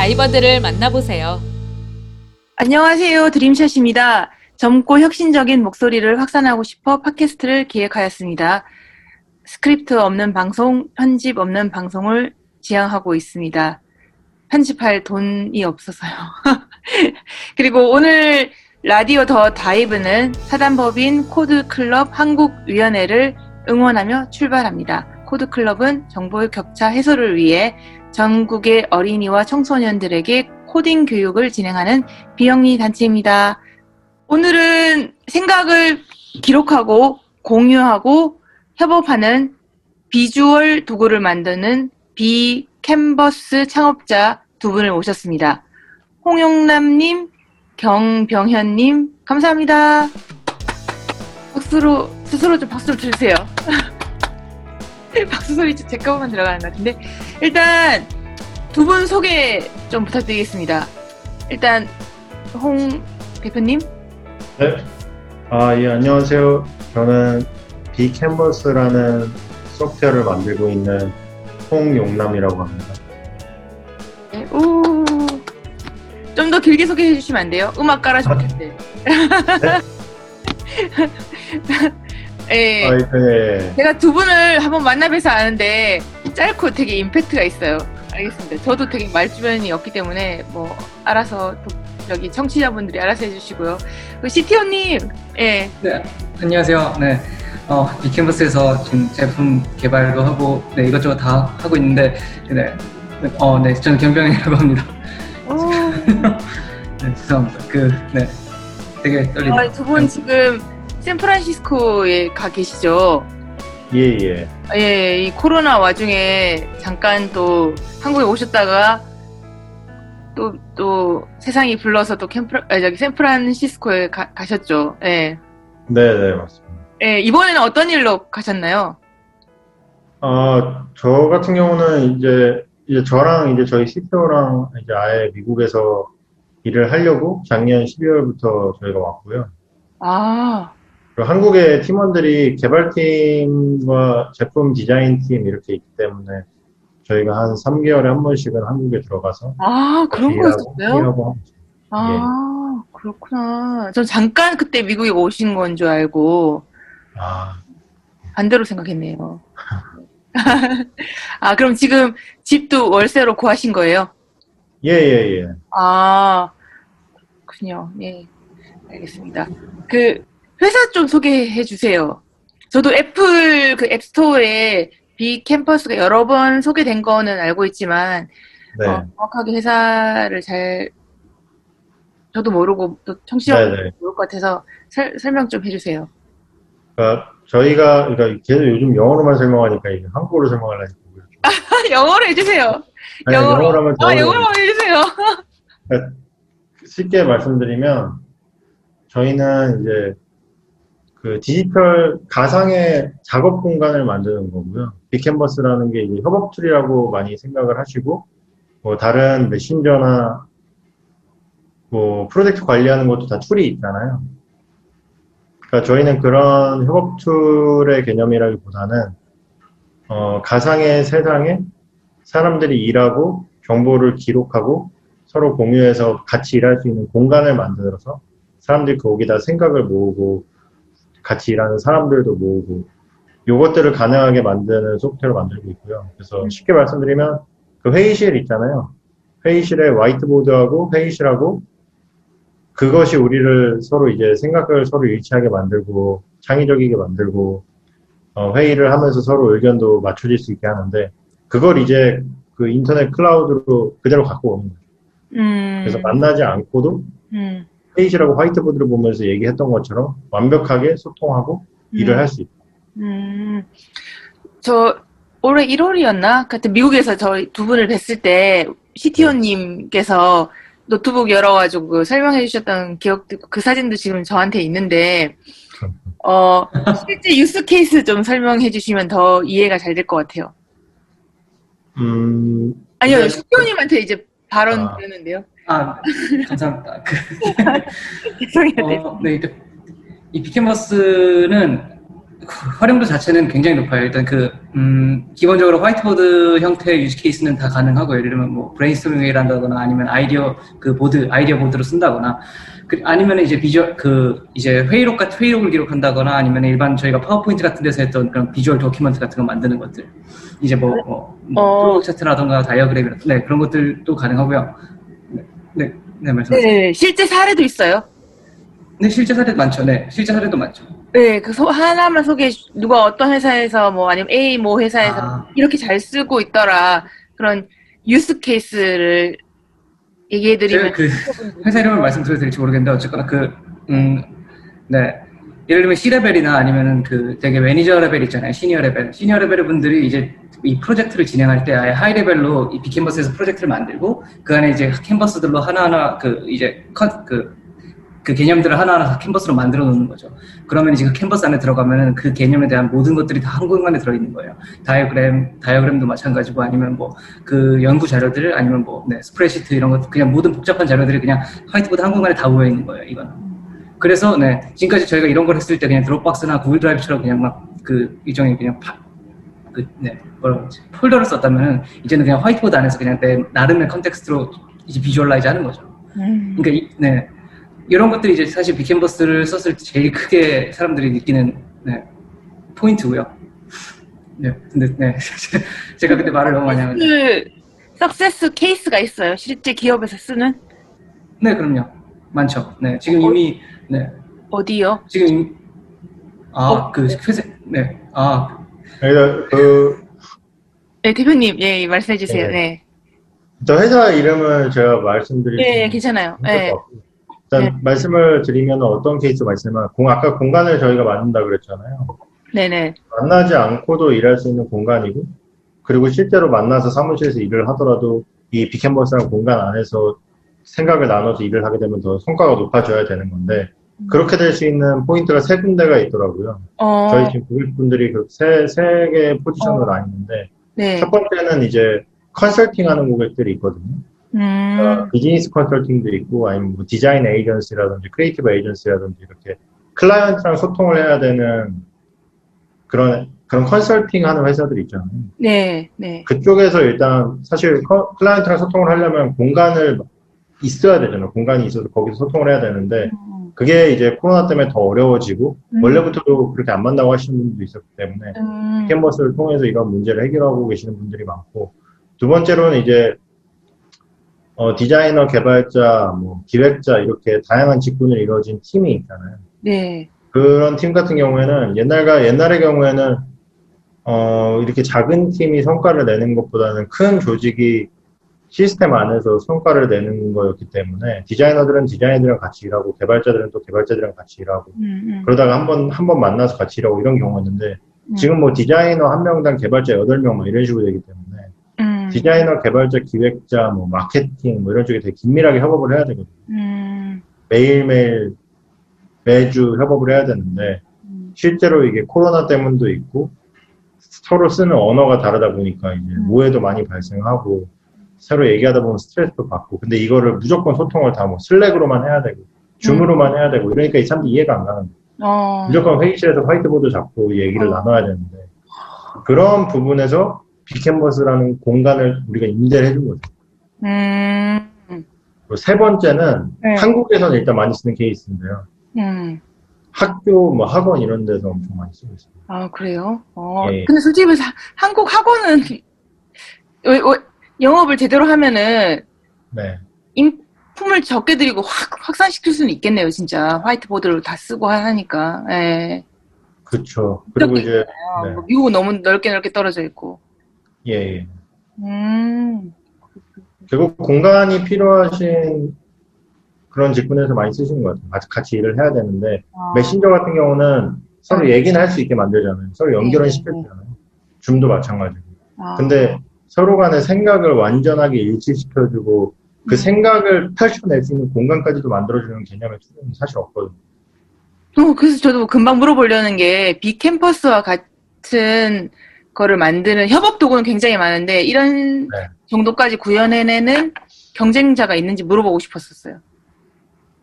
다이버들을 만나보세요. 안녕하세요. 드림샷입니다. 젊고 혁신적인 목소리를 확산하고 싶어 팟캐스트를 기획하였습니다. 스크립트 없는 방송, 편집 없는 방송을 지향하고 있습니다. 편집할 돈이 없어서요. 그리고 오늘 라디오 더 다이브는 사단법인 코드클럽 한국위원회를 응원하며 출발합니다. 코드클럽은 정보의 격차 해소를 위해 전국의 어린이와 청소년들에게 코딩 교육을 진행하는 비영리 단체입니다. 오늘은 생각을 기록하고 공유하고 협업하는 비주얼 도구를 만드는 비 캔버스 창업자 두 분을 모셨습니다. 홍용남님, 경병현님, 감사합니다. 박수로, 스스로 좀 박수를 주세요. 박수 소리 제 거만 들어가는 것 같은데. 일단, 두 분 소개 좀 부탁드리겠습니다. 일단, 홍 대표님. 네. 아, 예, 안녕하세요. 저는 비캔버스라는 소프트웨어를 만들고 있는 홍용남이라고 합니다. 네, 오. 좀 더 길게 소개해 주시면 안 돼요? 음악 깔아줄 텐데. 예. 아, 네. 제가 두 분을 한번 만나뵈서 아는데 짧고 되게 임팩트가 있어요. 알겠습니다. 저도 되게 말주변이 없기 때문에 뭐 알아서 또 여기 청취자분들이 알아서 해주시고요. 그 CTO님, 예, 네, 안녕하세요. 네, 어, 비캔버스에서 지금 제품 개발도 하고, 네, 이것저것 다 하고 있는데, 네, 네, 어, 네, 저는 경병이라고 합니다. 오, 네, 죄송합니다. 그, 네, 되게 떨리네요. 아, 두분 지금 샌프란시스코에 가 계시죠? 예, 예. 예, 이 코로나 와중에 잠깐 또 한국에 오셨다가 또, 또 세상이 불러서 또 캠프, 아, 저기 샌프란시스코에 가, 가셨죠. 예. 네, 네, 맞습니다. 예, 이번에는 어떤 일로 가셨나요? 아, 저 같은 경우는 이제, 이제 저랑 이제 저희 CTO랑 이제 아예 미국에서 일을 하려고 작년 12월부터 저희가 왔고요. 아, 한국의 팀원들이 개발팀과 제품 디자인팀 이렇게 있기 때문에 저희가 한 3개월에 한 번씩은 한국에 들어가서 아, 그런 거였어요? 아, 그렇구나. 전 잠깐 그때 미국에 오신 건 줄 알고 아, 반대로 생각했네요. 아, 그럼 지금 집도 월세로 구하신 거예요? 예, 예, 예. 아, 그렇군요. 네, 알겠습니다. 그 회사 좀 소개해 주세요. 저도 애플 그 앱스토어에 비 캠퍼스가 여러 번 소개된 거는 알고 있지만 네. 어, 정확하게 회사를 잘 저도 모르고 또 청취자분들 네네. 모를 것 같아서 설, 설명 좀 해주세요. 그러니까 저희가 그러니까 계속 요즘 영어로만 설명하니까 이게 한국어로 설명하려니까 그렇죠. 영어로 해주세요. 아니, 영어로. 영어로 하면 더 아. 영어로 해주세요. 쉽게 말씀드리면 저희는 이제 그 디지털 가상의 작업 공간을 만드는 거고요. 비캔버스라는 게 이제 협업 툴이라고 많이 생각을 하시고 뭐 다른 메신저나 뭐 프로젝트 관리하는 것도 다 툴이 있잖아요. 그러니까 저희는 그런 협업 툴의 개념이라기보다는 어, 가상의 세상에 사람들이 일하고 정보를 기록하고 서로 공유해서 같이 일할 수 있는 공간을 만들어서 사람들이 거기다 생각을 모으고 같이 일하는 사람들도 모으고 요것들을 가능하게 만드는 소프트웨어를 만들고 있고요. 그래서 쉽게 말씀드리면 그 회의실 있잖아요. 회의실에 화이트보드하고 회의실하고 그것이 우리를 서로 이제 생각을 서로 일치하게 만들고 창의적이게 만들고 어, 회의를 하면서 서로 의견도 맞춰질 수 있게 하는데 그걸 이제 그 인터넷 클라우드로 그대로 갖고 오는 거예요. 음, 그래서 만나지 않고도 음, 회의실하고 화이트보드를 보면서 얘기했던 것처럼 완벽하게 소통하고 일을 음. 할수 있다. 음, 저 올해 1월이었나? 그때 미국에서 저희 두 분을 뵀을 때 CTO님께서 노트북 열어가지고 그 설명해 주셨던 기억도 있고 그 사진도 지금 저한테 있는데 어 실제 use case 좀 설명해 주시면 더 이해가 잘 될 것 같아요. 음, 아니요, 네. CTO님한테 이제 발언 아. 드렸는데요. 아, 감사합니다. 그, 죄송해요. 네. 어, 네, 이- 이 비캔버스는 활용도 자체는 굉장히 높아요. 일단 그, 음, 기본적으로 화이트보드 형태의 use case는 다 가능하고, 예를 들면 뭐, 브레인스토밍을 한다거나 아니면 아이디어, 그 보드, 아이디어 보드로 쓴다거나, 그, 아니면 이제 비주얼, 그, 이제 회의록 같은 회의록을 기록한다거나 아니면 일반 저희가 파워포인트 같은 데서 했던 그런 visual document 같은 거 만드는 것들. 이제 뭐, 뭐, 뭐 어. flow chart라던가 다이어그램, 네, 그런 것들도 가능하고요. 네, 네, 네 말씀하세요. 네, 실제 사례도 있어요. 네, 실제 사례도 많죠. 네, 실제 사례도 많죠. 네, 그 소, 하나만 소개, 누가 어떤 회사에서 뭐 아니면 A 뭐 회사에서 아. 이렇게 잘 쓰고 있더라. 그런 use case를 얘기해드리면. 제가 그 회사 이름을 말씀드려도 될지 모르겠는데 어쨌거나 그, 음, 네. 예를 들면 C레벨이나 아니면은 그 되게 manager level 있잖아요. senior level. Senior level 분들이 이제 이 프로젝트를 진행할 때 아예 high level로 이 비캔버스에서 프로젝트를 만들고 그 안에 이제 캔버스들로 하나하나 그 이제 컷, 그, 그 개념들을 하나하나 다 캔버스로 만들어 놓는 거죠. 그러면 이제 그 캔버스 안에 들어가면은 그 개념에 대한 모든 것들이 다 한 공간에 들어있는 거예요. 다이어그램, 다이어그램도 마찬가지고 아니면 뭐 그 연구 자료들 아니면 뭐 네, 스프레드시트 이런 것 그냥 모든 복잡한 자료들이 그냥 화이트보드 한 공간에 다 모여 있는 거예요. 이거는. 그래서 네 지금까지 저희가 이런 걸 했을 때 그냥 드롭박스나 구글 드라이브처럼 그냥 막 그 일종의 그냥 파, 그, 네, 뭐라고 그러지? 폴더를 썼다면은 이제는 그냥 화이트보드 안에서 그냥 내 나름의 context로 이제 visualize 하는 거죠. 음. 그러니까 이, 네 이런 것들이 이제 사실 비캔버스를 썼을 때 제일 크게 사람들이 느끼는 네, 포인트고요. 네, 근데 네 제가 그때 말을 너무 많이 하는데 그 석세스 케이스가 있어요. 실제 기업에서 쓰는 네 그럼요 많죠. 네 지금 이미 네 어디요? 지금 이미 어? 아그 회사 네아 그래서 그, 네, 대표님, 예, 말씀해 주세요. 네. 네. 저 회사 이름을 제가 말씀드릴 예, 수 괜찮아요. 예. 것 같고. 일단 네. 말씀을 드리면 어떤 케이스 말씀을 공 아까 공간을 저희가 만든다 그랬잖아요. 네네. 만나지 않고도 일할 수 있는 공간이고 그리고 실제로 만나서 사무실에서 일을 하더라도 이 비캔버스라는 공간 안에서 생각을 나눠서 일을 하게 되면 더 성과가 높아져야 되는 건데 그렇게 될 수 있는 포인트가 세 군데가 있더라고요. 어, 저희 지금 고객분들이 그 세, 세 개의 포지션으로 어. 나뉘는데 네. 첫 번째는 이제 컨설팅 하는 고객들이 있거든요. 음, 어, 비즈니스 컨설팅도 있고 아니면 뭐 디자인 에이전시라든지 creative agency라든지 이렇게 클라이언트랑 소통을 해야 되는 그런 그런 컨설팅 하는 회사들이 있잖아요. 네, 네. 그쪽에서 일단 사실 커- 클라이언트랑 소통을 하려면 공간을 있어야 되잖아요. 공간이 있어서 거기서 소통을 해야 되는데 음, 그게 이제 코로나 때문에 더 어려워지고 음. 원래부터도 그렇게 안 만나고 하시는 분도 있었기 때문에 음, 캔버스를 통해서 이런 문제를 해결하고 계시는 분들이 많고 두 번째로는 이제 어, 디자이너, 개발자, 뭐 기획자 이렇게 다양한 직군을 이루어진 팀이 있잖아요. 네. 그런 팀 같은 경우에는 옛날과 옛날의 경우에는 어, 이렇게 작은 팀이 성과를 내는 것보다는 큰 조직이 시스템 안에서 성과를 내는 거였기 때문에 디자이너들은 디자이너들이랑 같이 일하고 개발자들은 또 개발자들이랑 같이 일하고 음, 음, 그러다가 한 번 한 번 만나서 같이 일하고 이런 경우였는데 음. 지금 뭐 디자이너 한 명당 개발자 여덟 명뭐 이런 식으로 되기 때문에 음, 디자이너, 개발자, 기획자, 뭐 마케팅 뭐 이런 쪽에 되게 긴밀하게 협업을 해야 되거든요. 음, 매일매일 매주 협업을 해야 되는데 음, 실제로 이게 코로나 때문도 있고 서로 쓰는 언어가 다르다 보니까 이제 음. 오해도 많이 발생하고 서로 얘기하다 보면 스트레스도 받고 근데 이거를 무조건 소통을 다 뭐 슬랙으로만 해야 되고 줌으로만 해야 되고 이러니까 이 사람들이 이해가 안 가는 거예요. 어, 무조건 회의실에서 화이트보드 잡고 얘기를 어. 나눠야 되는데 그런 부분에서 빅캔버스라는 공간을 우리가 임대를 해준 거죠. 음, 세 번째는 네. 한국에서는 일단 많이 쓰는 케이스인데요. 음. 학교, 뭐 학원 이런 데서 엄청 많이 쓰고 있어요. 아, 그래요? 어, 예. 근데 솔직히 말해서 하- 한국 학원은 영업을 제대로 하면은 네. 인품을 적게 들이고 확 확산시킬 수는 있겠네요, 진짜. 화이트보드를 다 쓰고 하니까. 예. 그쵸. 그리고 이제, 어, 네. 뭐 미국은 너무 넓게 넓게 떨어져 있고. 예, 예. 음. 결국 공간이 필요하신 그런 직군에서 많이 쓰시는 것 같아요. 같이, 일을 해야 되는데, 아, 메신저 같은 경우는 서로 음. 얘기는 할 수 있게 만들잖아요. 서로 연결은 네, 시켜주잖아요. 줌도 마찬가지고. 아. 근데 서로 간의 생각을 완전하게 일치시켜주고 그 음. 생각을 펼쳐낼 수 있는 공간까지도 만들어주는 개념의 툴은 사실 없거든요. 어, 그래서 저도 금방 물어보려는 게 빅캠퍼스와 같은 거를 만드는 협업 도구는 굉장히 많은데 이런 네. 정도까지 구현해내는 경쟁자가 있는지 물어보고 싶었었어요.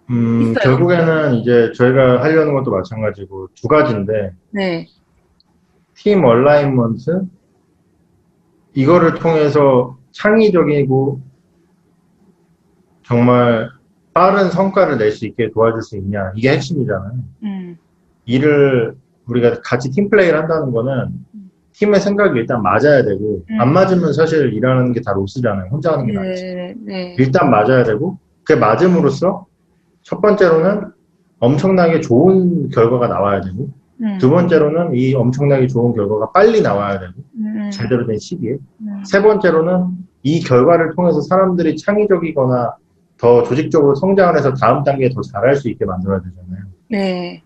음, 있어요. 결국에는 이제 저희가 하려는 것도 마찬가지고 두 가지인데, 네. 팀 얼라인먼트, 이거를 통해서 창의적이고 정말 빠른 성과를 낼 수 있게 도와줄 수 있냐. 이게 핵심이잖아요. 음, 일을 우리가 같이 팀플레이를 한다는 거는 팀의 생각이 일단 맞아야 되고 음. 안 맞으면 사실 일하는 게 다 로스잖아요. 혼자 하는 게 낫지. 네, 네. 일단 맞아야 되고 그 맞음으로써 첫 번째로는 엄청나게 좋은 결과가 나와야 되고 음, 두 번째로는 이 엄청나게 좋은 결과가 빨리 나와야 되고 음, 제대로 된 시기에 음, 세 번째로는 이 결과를 통해서 사람들이 창의적이거나 더 조직적으로 성장을 해서 다음 단계에 더 잘할 수 있게 만들어야 되잖아요. 네.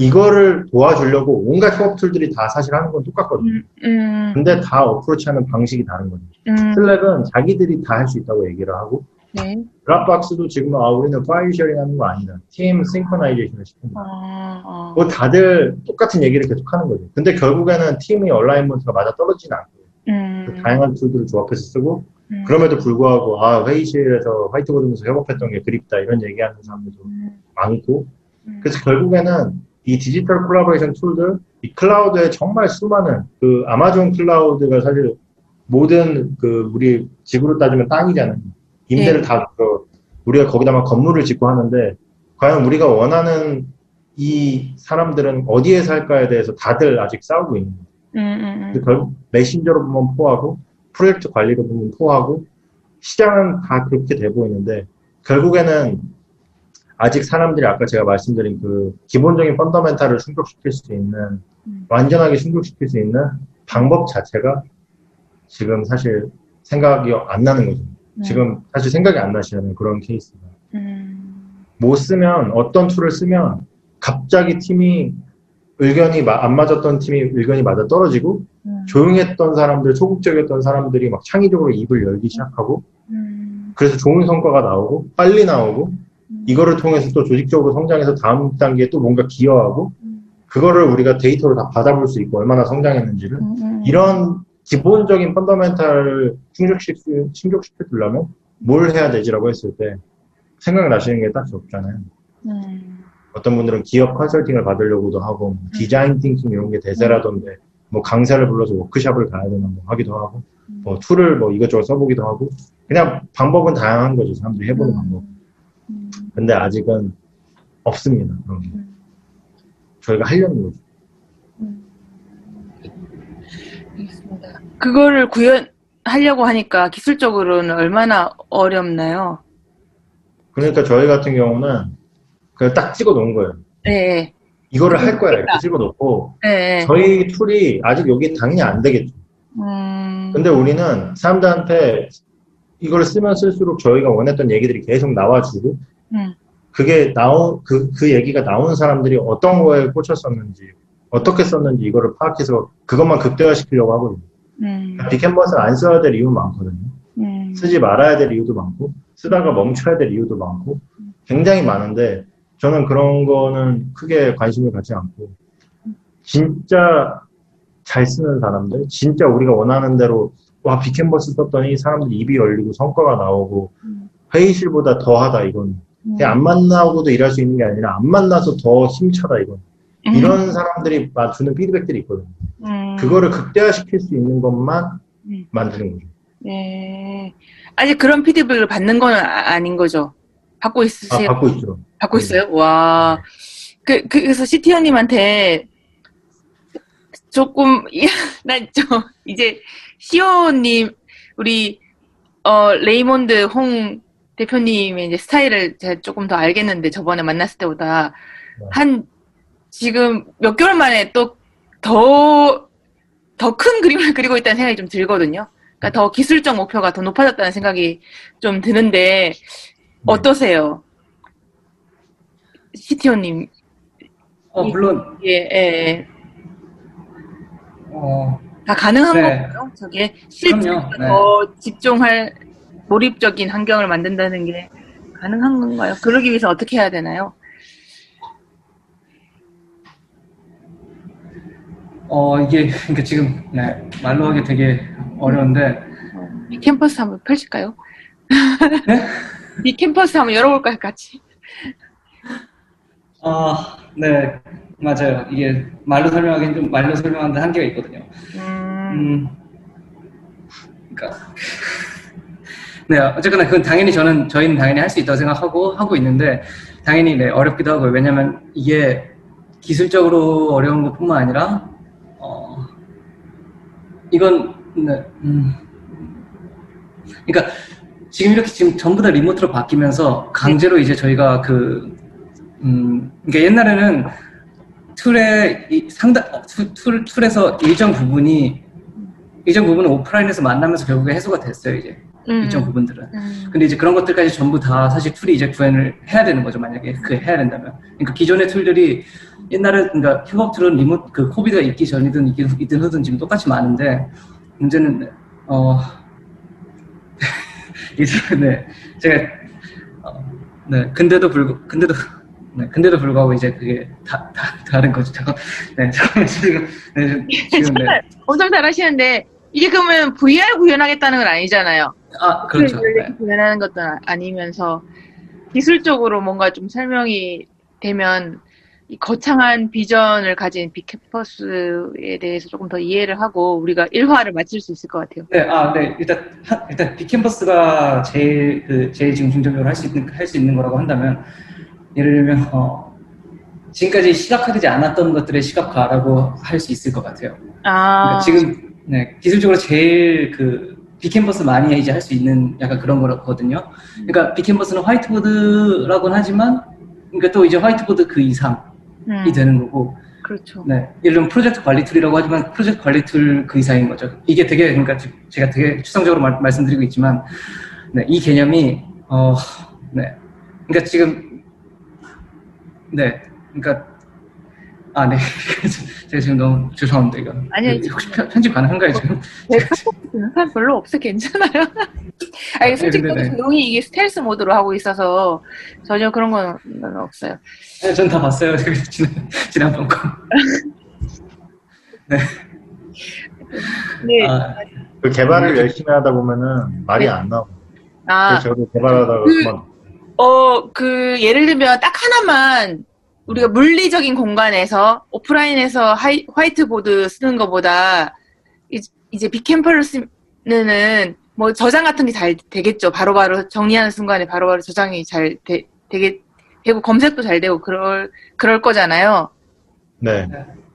이거를 도와주려고 온갖 협업 툴들이 다 사실 하는 건 똑같거든요. 음, 음, 근데 다 approach하는 방식이 다른 거죠. 음, 슬랙은 자기들이 다 할 수 있다고 얘기를 하고 네. 드랍박스도 지금 아 우리는 file sharing 하는 거 아니다. team synchronization을 시킨다. 어, 어. 뭐 다들 똑같은 얘기를 계속 하는 거죠. 근데 결국에는 팀이 alignment가 맞아 떨어지진 않고 음, 그 다양한 툴들을 조합해서 쓰고 음, 그럼에도 불구하고 아 회의실에서 화이트보드 쓰면서 협업했던 게 그립다 이런 얘기하는 사람들도 음, 많고 음, 그래서 결국에는 이 digital collaboration tool들 이 클라우드에 정말 수많은 그 아마존 클라우드가 사실 모든 그 우리 지구로 따지면 땅이잖아요. 임대를 네. 다 그, 우리가 거기다가 건물을 짓고 하는데 과연 우리가 원하는 이 사람들은 어디에 살까에 대해서 다들 아직 싸우고 있는 거예요. 음, 음, 근데 결국 메신저로 보면 포화고 프로젝트 관리로 보면 포화고 시장은 다 그렇게 돼 보이는데 결국에는 아직 사람들이 아까 제가 말씀드린 그 기본적인 fundamental을 충족시킬 수 있는 음. 완전하게 충족시킬 수 있는 방법 자체가 지금 사실 생각이 안 나는 거죠. 음, 지금 사실 생각이 안 나시는 그런 케이스가. 음, 못 쓰면 어떤 툴을 쓰면 갑자기 팀이 의견이 마- 안 맞았던 팀이 의견이 맞아 떨어지고 음, 조용했던 사람들, 소극적이었던 사람들이 막 창의적으로 입을 열기 시작하고 음, 그래서 좋은 성과가 나오고 빨리 나오고 음, 이거를 통해서 또 조직적으로 성장해서 다음 단계에 또 뭔가 기여하고 음, 그거를 우리가 데이터로 다 받아볼 수 있고 얼마나 성장했는지를 음, 음. 이런 기본적인 펀더멘탈을 충족시키, 충족시켜 주려면 뭘 해야 되지라고 했을 때 생각나시는 게 딱히 없잖아요. 음, 어떤 분들은 기업 컨설팅을 받으려고도 하고 뭐 design thinking 이런 게 대세라던데 뭐 강사를 불러서 워크샵을 가야 되나 뭐 하기도 하고 뭐 툴을 뭐 이것저것 써보기도 하고 그냥 방법은 다양한 거죠. 사람들이 해보는 방법. 음, 근데 아직은 없습니다 그런 게 음. 저희가 하려는 거죠 음. 알겠습니다. 그거를 구현하려고 하니까 기술적으로는 얼마나 어렵나요? 그러니까 저희 같은 경우는 그냥 딱 찍어 놓은 거예요 네, 이거를 할 거야 이렇게 찍어 놓고 네. 저희 툴이 아직 여기 당연히 안 되겠죠 음, 근데 우리는 사람들한테 이걸 쓰면 쓸수록 저희가 원했던 얘기들이 계속 나와주고 음, 그게 나온 그, 그 얘기가 나온 사람들이 어떤 거에 꽂혔었는지 어떻게 썼는지 이거를 파악해서 그것만 극대화시키려고 하거든요. 음, 빅캔버스를 안 써야 될 이유 많거든요. 음, 쓰지 말아야 될 이유도 많고 쓰다가 멈춰야 될 이유도 많고 굉장히 많은데 저는 그런 거는 크게 관심을 갖지 않고 진짜 잘 쓰는 사람들 진짜 우리가 원하는 대로 와 빅캔버스 썼더니 사람들이 입이 열리고 성과가 나오고 음. 회의실보다 더하다 이건 그냥 안 만나고도 일할 수 있는 게 아니라 안 만나서 더 힘차다 이건 음, 이런 사람들이 막 주는 피드백들이 있거든요. 음, 그거를 극대화시킬 수 있는 것만 음. 만드는 거죠. 네. 아직 그런 피드백을 받는 건 아, 아닌 거죠? 받고 아, 있으세요? 받고 있죠. 받고 있어요? 와. 그, 그, 그래서 CTO님한테 조금, 난좀 이제, CEO님, 우리, 어, 레이몬드 홍 대표님의 이제 스타일을 제가 조금 더 알겠는데, 저번에 만났을 때보다, 네. 한, 지금 몇 개월 만에 또 더, 더 큰 그림을 그리고 있다는 생각이 좀 들거든요. 그러니까 더 기술적 목표가 더 높아졌다는 생각이 좀 드는데, 어떠세요? CTO님, 어, 물론 예, 예, 예. 어, 다 가능한 네. 건가요? 저게 실제 그럼요. 네. 더 집중할 몰입적인 환경을 만든다는 게 가능한 건가요? 그러기 위해서 어떻게 해야 되나요? 어 이게 그러니까 지금 네, 말로 하기 되게 어려운데 이 캠퍼스 한번 펼칠까요? 네? 이 캠퍼스 한번 열어볼까요, 같이? 어, 아, 네, 맞아요. 이게 말로 설명하기엔 좀 말로 설명하는데 한계가 있거든요. 음, 음, 그러니까 네 어쨌거나 그건 당연히 저는 저희는 당연히 할 수 있다고 생각하고 하고 있는데 당연히 네 어렵기도 하고요. 왜냐하면 이게 기술적으로 어려운 것뿐만 아니라 어 이건 네, 음, 그러니까 지금 이렇게 지금 전부 다 remote로 바뀌면서 강제로 이제 저희가 그 음, 그러니까 옛날에는 툴의 이 상당 어, 툴, 툴 툴에서 일정 부분이 일정 부분은 오프라인에서 만나면서 결국에 해소가 됐어요 이제 음, 일정 부분들은. 음, 근데 이제 그런 것들까지 전부 다 사실 툴이 이제 구현을 해야 되는 거죠 만약에 그 해야 된다면. 그러니까 기존의 툴들이 옛날에 그러니까 협업 툴은 remote 그 COVID가 있기 전이든 있든 후든 지금 똑같이 많은데 문제는 어 이제 네 제가 어, 네 근데도 불구 근데도 네 근데도 불구하고 이제 그게 다, 다 다른 거죠. 잠깐 네 잠깐만 지금 네, 지금 네. 엄청 잘하시는데 이게 그러면 VR 구현하겠다는 건 아니잖아요. 아 그렇죠. 그 네. 구현하는 것도 아니면서 기술적으로 뭔가 좀 설명이 되면 이 거창한 비전을 가진 빅캠퍼스에 대해서 조금 더 이해를 하고 우리가 일화를 맞출 수 있을 것 같아요. 네, 아, 네. 일단, 하- 일단, 빅캔버스가 제일, 그, 제일 지금 중점적으로 할 수 있는, 할 수 있는 거라고 한다면, 예를 들면, 어, 지금까지 시각화되지 않았던 것들의 시각화라고 할 수 있을 것 같아요. 아, 그러니까 지금, 네, 기술적으로 제일 그, BeeCanvas 많이 이제 할 수 있는 약간 그런 거거든요. 그러니까 BeeCanvas는 화이트보드라고는 하지만, 그러니까 또 이제 화이트보드 그 이상이 음, 되는 거고, 그렇죠. 네, 예를 들면 프로젝트 관리 툴이라고 하지만 프로젝트 관리 툴 그 이상인 거죠. 이게 되게 그러니까 지- 제가 되게 추상적으로 말, 말씀드리고 있지만 네, 이 개념이 어, 네, 그러니까 지금 네, 그러니까 아, 네, 제가 지금 너무 죄송합니다 이거. 아니요, 그, 혹시 편- 편집 가능한가요 지금? 내 팟캐스트는 사람 별로 없어 괜찮아요. 아니 솔직히 네, 네, 네. 조용히 이게 스텔스 모드로 하고 있어서 전혀 그런 건 없어요. 네, 전 다 봤어요 지난 지난번 거. 네. 아, 그 개발을 열심히 하다 보면은 말이 네. 안 나와. 아, 그래서 저도 개발하다가 그- 그만. 어, 그, 예를 들면 딱 하나만 우리가 물리적인 공간에서 오프라인에서 하이, 화이트보드 쓰는 것보다 이- 이제 BeeCanvas를 쓰면은 뭐 저장 같은 게 잘 되겠죠. 바로바로 정리하는 순간에 바로 바로 저장이 잘 되, 되게, 되고 검색도 잘 되고 그럴, 그럴 거잖아요. 네.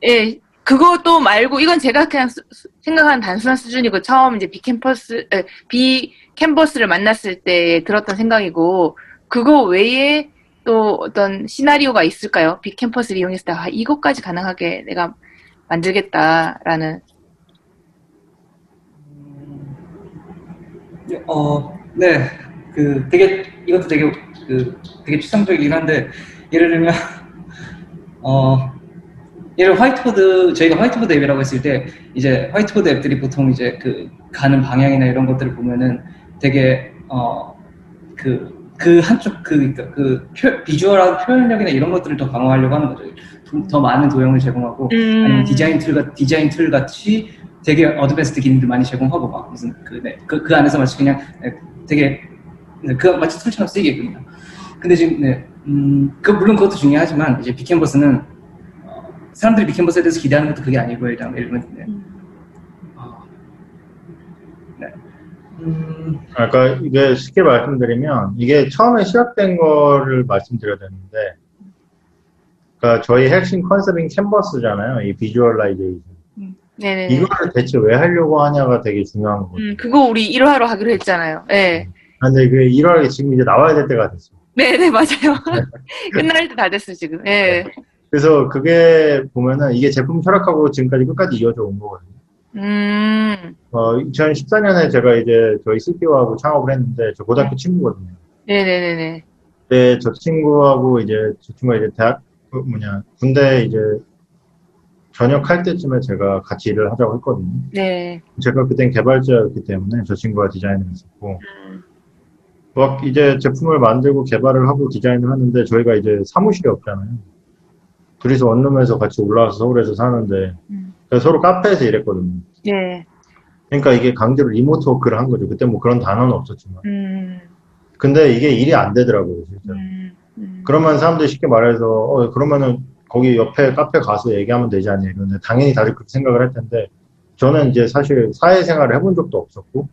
예, 그것도 말고 이건 제가 그냥 수- 수- 생각한 단순한 수준이고 처음 이제 비캠퍼스 에, 비캔버스를 만났을 때 들었던 생각이고 그거 외에 또 어떤 시나리오가 있을까요? 비캠퍼스를 이용했을 때 아, 이것까지 가능하게 내가 만들겠다라는 어, 네. 그 되게 이것도 되게 그 되게 추상적이긴 한데 예를 들면 어 예를 화이트보드 저희가 화이트보드 앱이라고 했을 때 이제 화이트보드 앱들이 보통 이제 그 가는 방향이나 이런 것들을 보면은 되게 어그 그 한쪽 그, 그, 그 표- visual한 표현력이나 이런 것들을 더 강화하려고 하는 거죠. 더, 더 많은 도형을 제공하고 아니면 디자인 툴, 같- 디자인 툴 같이 되게 advanced 기능들 많이 제공하고 막 무슨 그, 네, 그, 그 안에서 마치 그냥 네, 되게 네, 그 마치 툴처럼 쓰이게끔요. 근데 지금 네, 음, 그 물론 그것도 중요하지만 이제 BeeCanvas는 어, 사람들이 BeeCanvas에 대해서 기대하는 것도 그게 아니고 일단 예를 들면 네. 음. 어, 네. 음, 아까 이게 쉽게 말씀드리면 이게 처음에 시작된 거를 말씀드려야 되는데 그러니까 저희 핵심 컨셉인 캔버스잖아요. 이 visualization. 네네. 이거를 대체 왜 하려고 하냐가 되게 중요한 거거든요. 음, 그거 우리 1화로 하기로 했잖아요. 네. 아, 근데 그 1월에 지금 이제 나와야 될 때가 됐어요. 네네, 맞아요. 끝날 때 다 됐어, 지금. 예. 그래서 그게 보면은 이게 제품 철학하고 지금까지 끝까지 이어져 온 거거든요. 음, 어, 2014년에 제가 이제 저희 CTO하고 창업을 했는데 저 고등학교 친구거든요. 네네네네. 그때 저 친구하고 이제 저 친구가 이제 대학 그 뭐냐 군대 이제 전역할 때쯤에 제가 같이 일을 하자고 했거든요. 네. 제가 그땐 개발자였기 때문에 저 친구가 디자인을 했었고 음, 막 이제 제품을 만들고 개발을 하고 디자인을 하는데 저희가 이제 사무실이 없잖아요. 둘이서 원룸에서 같이 올라와서 서울에서 사는데 음. 서로 카페에서 일했거든요. 네. 그러니까 이게 강제로 remote work를 한 거죠. 그때 뭐 그런 단어는 없었지만. 음, 근데 이게 일이 안 되더라고요, 실제로. 음, 음. 그러면 사람들이 쉽게 말해서 어 그러면은 거기 옆에 카페 가서 얘기하면 되지 않냐 이러는데 당연히 다들 그렇게 생각을 할 텐데 저는 이제 사실 사회생활을 해본 적도 없었고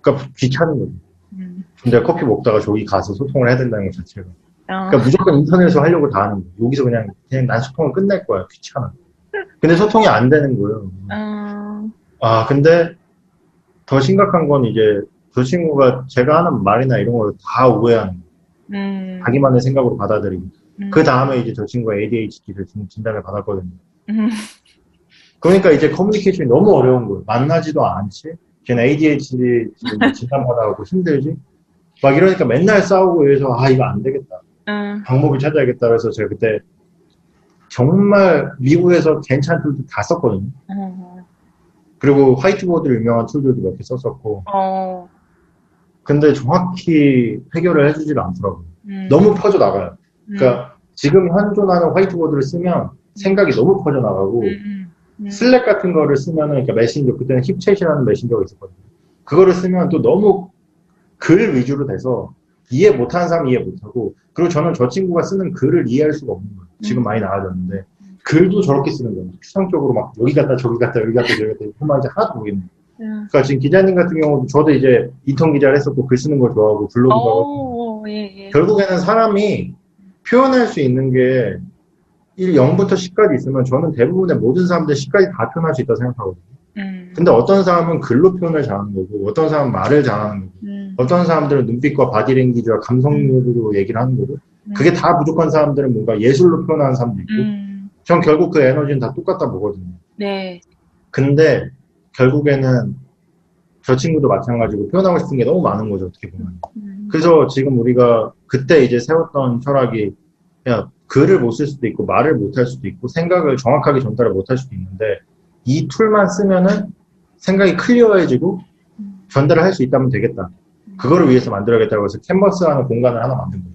그러니까 귀찮은 거죠. 음. 근데 커피 먹다가 저기 가서 소통을 해야 된다는 것 자체가 어. 그러니까 무조건 인터넷으로 하려고 다 하는 거예요. 여기서 그냥 그냥 난 소통을 끝낼 거야 귀찮아. 근데 소통이 안 되는 거예요. 어. 아 근데 더 심각한 건 이제 저 친구가 제가 하는 말이나 이런 걸 다 오해하는 거예요. 음. 자기만의 생각으로 받아들이고 음. 그 다음에 이제 저 친구가 ADHD를 진단을 받았거든요. 음. 그러니까 이제 커뮤니케이션이 너무 어려운 거예요. 만나지도 않지. 걔는 ADHD 진단받아갖고 힘들지. 막 이러니까 맨날 싸우고 이래서 아 이거 안 되겠다. 음. 방법을 찾아야겠다. 그래서 제가 그때 정말 미국에서 괜찮은 툴도 다 썼거든요. 어. 그리고 화이트보드 유명한 툴들도 몇 개 썼었고. 어. 근데 정확히 해결을 해주지를 않더라고요. 음. 너무 퍼져 나가요. 음. 그러니까 지금 현존하는 화이트보드를 쓰면 생각이 너무 퍼져 나가고 음. 음. 음. Slack 같은 거를 쓰면은 그러니까 메신저 그때는 HipChat이라는 메신저가 있었거든요. 그거를 쓰면 또 너무 글 위주로 돼서 이해 못하는 사람 이해 못하고 그리고 저는 저 친구가 쓰는 글을 이해할 수가 없는 거예요. 지금 음. 많이 나아졌는데 글도 저렇게 쓰는 거예요. 추상적으로 막 여기 갔다 저기 갔다 여기 갔다 저기 갔다 그만 이제 하나도 모르겠네요. 음. 그러니까 지금 기자님 같은 경우도 저도 이제 인턴 기자를 했었고 글 쓰는 걸 좋아하고 블로그도 하고 어. 예. 예. 결국에는 사람이 표현할 수 있는 게 1, 0부터 10까지 있으면 저는 대부분의 모든 사람들 10까지 다 표현할 수 있다고 생각하거든요. 음. 근데 어떤 사람은 글로 표현을 잘하는 거고, 어떤 사람은 말을 잘하는 거고, 음. 어떤 사람들은 눈빛과 바디랭귀지와 감성으로 얘기를 하는 거고, 그게 다 부족한 사람들은 뭔가 예술로 표현하는 사람도 있고, 음. 전 결국 그 에너지는 다 똑같다 보거든요. 네. 근데 결국에는 저 친구도 마찬가지고 표현하고 싶은 게 너무 많은 거죠, 어떻게 보면. 음. 그래서 지금 우리가 그때 이제 세웠던 철학이 야 글을 못 쓸 수도 있고 말을 못 할 수도 있고 생각을 정확하게 전달을 못 할 수도 있는데 이 툴만 쓰면은 생각이 클리어해지고 전달을 할 수 있다면 되겠다. 그거를 위해서 만들어야겠다고 해서 캔버스라는 공간을 하나 만든 거예요.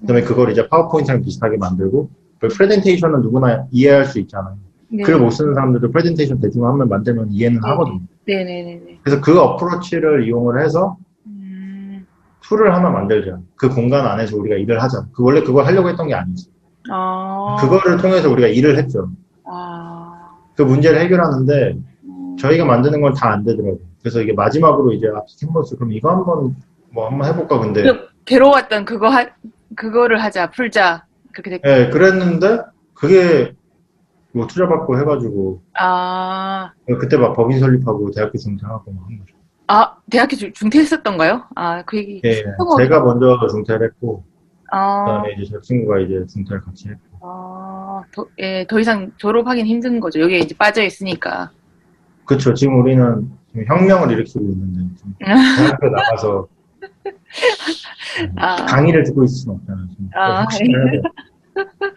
그 다음에 그걸 이제 PowerPoint랑 비슷하게 만들고 그 프레젠테이션은 누구나 이해할 수 있잖아요. 네. 글을 못 쓰는 사람들도 프레젠테이션 대충 하면 만들면 이해는 하거든요. 네네네 네. 그래서 그 approach를 이용을 해서 음. 툴을 하나 만들자. 그 공간 안에서 우리가 일을 하자. 그 원래 그걸 하려고 했던 게 아니지. 아. 그거를 통해서 우리가 일을 했죠. 아. 그 문제를 해결하는데 음. 저희가 만드는 건 다 안 되더라고요. 그래서 이게 마지막으로 이제 아, 캔버스 그럼 이거 한번 뭐 한번 해볼까 근데 그 괴로웠던 그거 하, 그거를 하자 풀자 그렇게 됐고. 예 그랬는데 그게 뭐 투자받고 해가지고 아. 그때 막 법인 설립하고 대학교 중퇴하고 막 한 거죠. 아 대학교 중- 중퇴했었던가요? 아 그 얘기. 예, 하고- 제가 먼저 중퇴를 했고 아. 그다음에 이제 제 친구가 이제 중퇴를 같이 했고 아. 더, 예, 더 이상 졸업하긴 힘든 거죠. 여기에 이제 빠져 있으니까. 그쵸 지금 우리는 지금 혁명을 일으키고 있는데 좀 대학교 나가서 아. 강의를 듣고 있을 수는 없잖아요. 아, 해야 돼.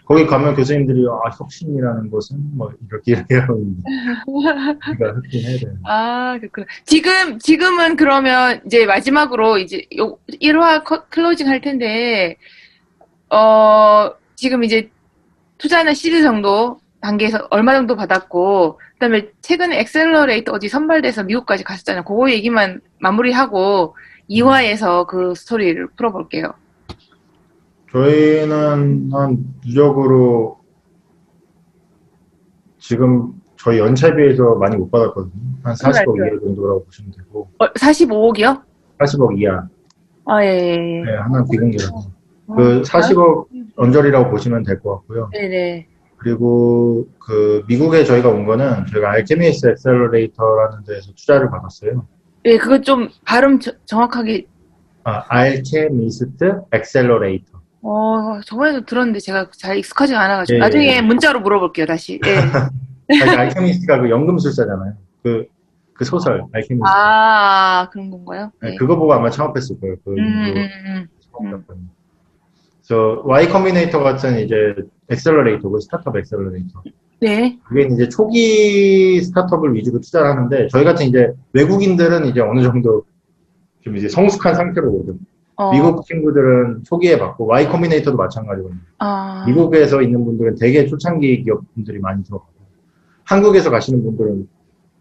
거기 가면 교수님들이 아 혁신이라는 것은 뭐 이렇게 이렇게 하고 있는데 우리가 혁신해야 돼. 아, 그렇구나. 지금, 지금은 그러면 이제 마지막으로 이제 요 1화 커- 클로징 할 텐데, 어, 지금 이제 투자는 시드 정도 단계에서 얼마 정도 받았고, 그 다음에 최근에 accelerator 어디 선발돼서 미국까지 갔었잖아요. 그거 얘기만 마무리하고 2화에서 그 스토리를 풀어볼게요. 저희는 한 누적으로 지금 저희 연차에 비해서 많이 못 받았거든요. 한 40억 그래, 이하 정도라고 보시면 되고 어, 45억이요? 40억 이하 아, 예, 예. 예. 네, 하나 비공개라서 어, 그 40억 언저리라고 보시면 될 것 같고요. 네네. 그리고 그 미국에 저희가 온 거는 저희가 Alchemist Accelerator라는 데서 투자를 받았어요. 예, 그거 좀 발음 저- 정확하게, 아, Alchemist Accelerator. 어, 저번에도 들었는데 제가 잘 익숙하지가 않아가지고. 예, 나중에 예. 문자로 물어볼게요, 다시. 예. Alchemist가 그 연금술사잖아요. 그, 그 소설, Alchemist. 아, 그런 건가요? 네, 네. 그거 보고 아마 창업했을 거예요. 그, 음, 그 음, 음. 그래서 Y Combinator 같은 이제 accelerator, 그 스타트업 accelerator. 네. 그게 이제 초기 스타트업을 위주로 투자를 하는데 저희 같은 이제 외국인들은 이제 어느 정도 좀 이제 성숙한 상태로 오죠. 어, 미국 친구들은 초기에 받고 Y 커미네이터도 마찬가지거든요. 아, 미국에서 있는 분들은 되게 초창기 기업 분들이 많이 들어가고 한국에서 가시는 분들은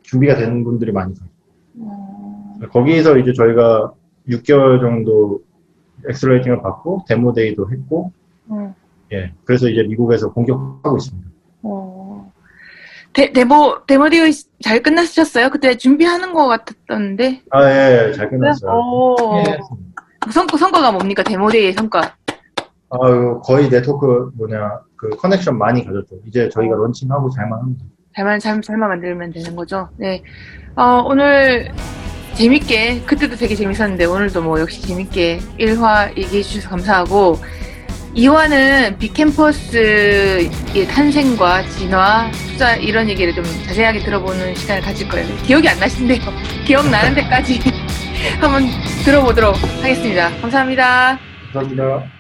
준비가 되는 분들이 많이 가요. 어, 거기서 이제 저희가 6개월 정도 accelerating을 받고 demo day도 했고 음. 예 그래서 이제 미국에서 공격하고 있습니다. 어. 데, demo, demo day 잘 끝나셨어요? 그때 준비하는 것 같았던데. 아 예 잘 끝났어요. 오. 예. 성과, 성과가 뭡니까? demo day의 성과. 아유 거의 네트워크 뭐냐 그 connection 많이 가졌죠. 이제 저희가 launching하고 잘만 합니다. 잘만, 잘, 잘만 만들면 되는 거죠. 네. 어, 오늘 재밌게, 그때도 되게 재밌었는데, 오늘도 뭐 역시 재밌게 1화 얘기해 주셔서 감사하고, 2화는 빅캠퍼스의 탄생과 진화, 투자 이런 얘기를 좀 자세하게 들어보는 시간을 가질 거예요. 기억이 안 나신데요. 기억나는 데까지 한번 들어보도록 하겠습니다. 감사합니다. 감사합니다.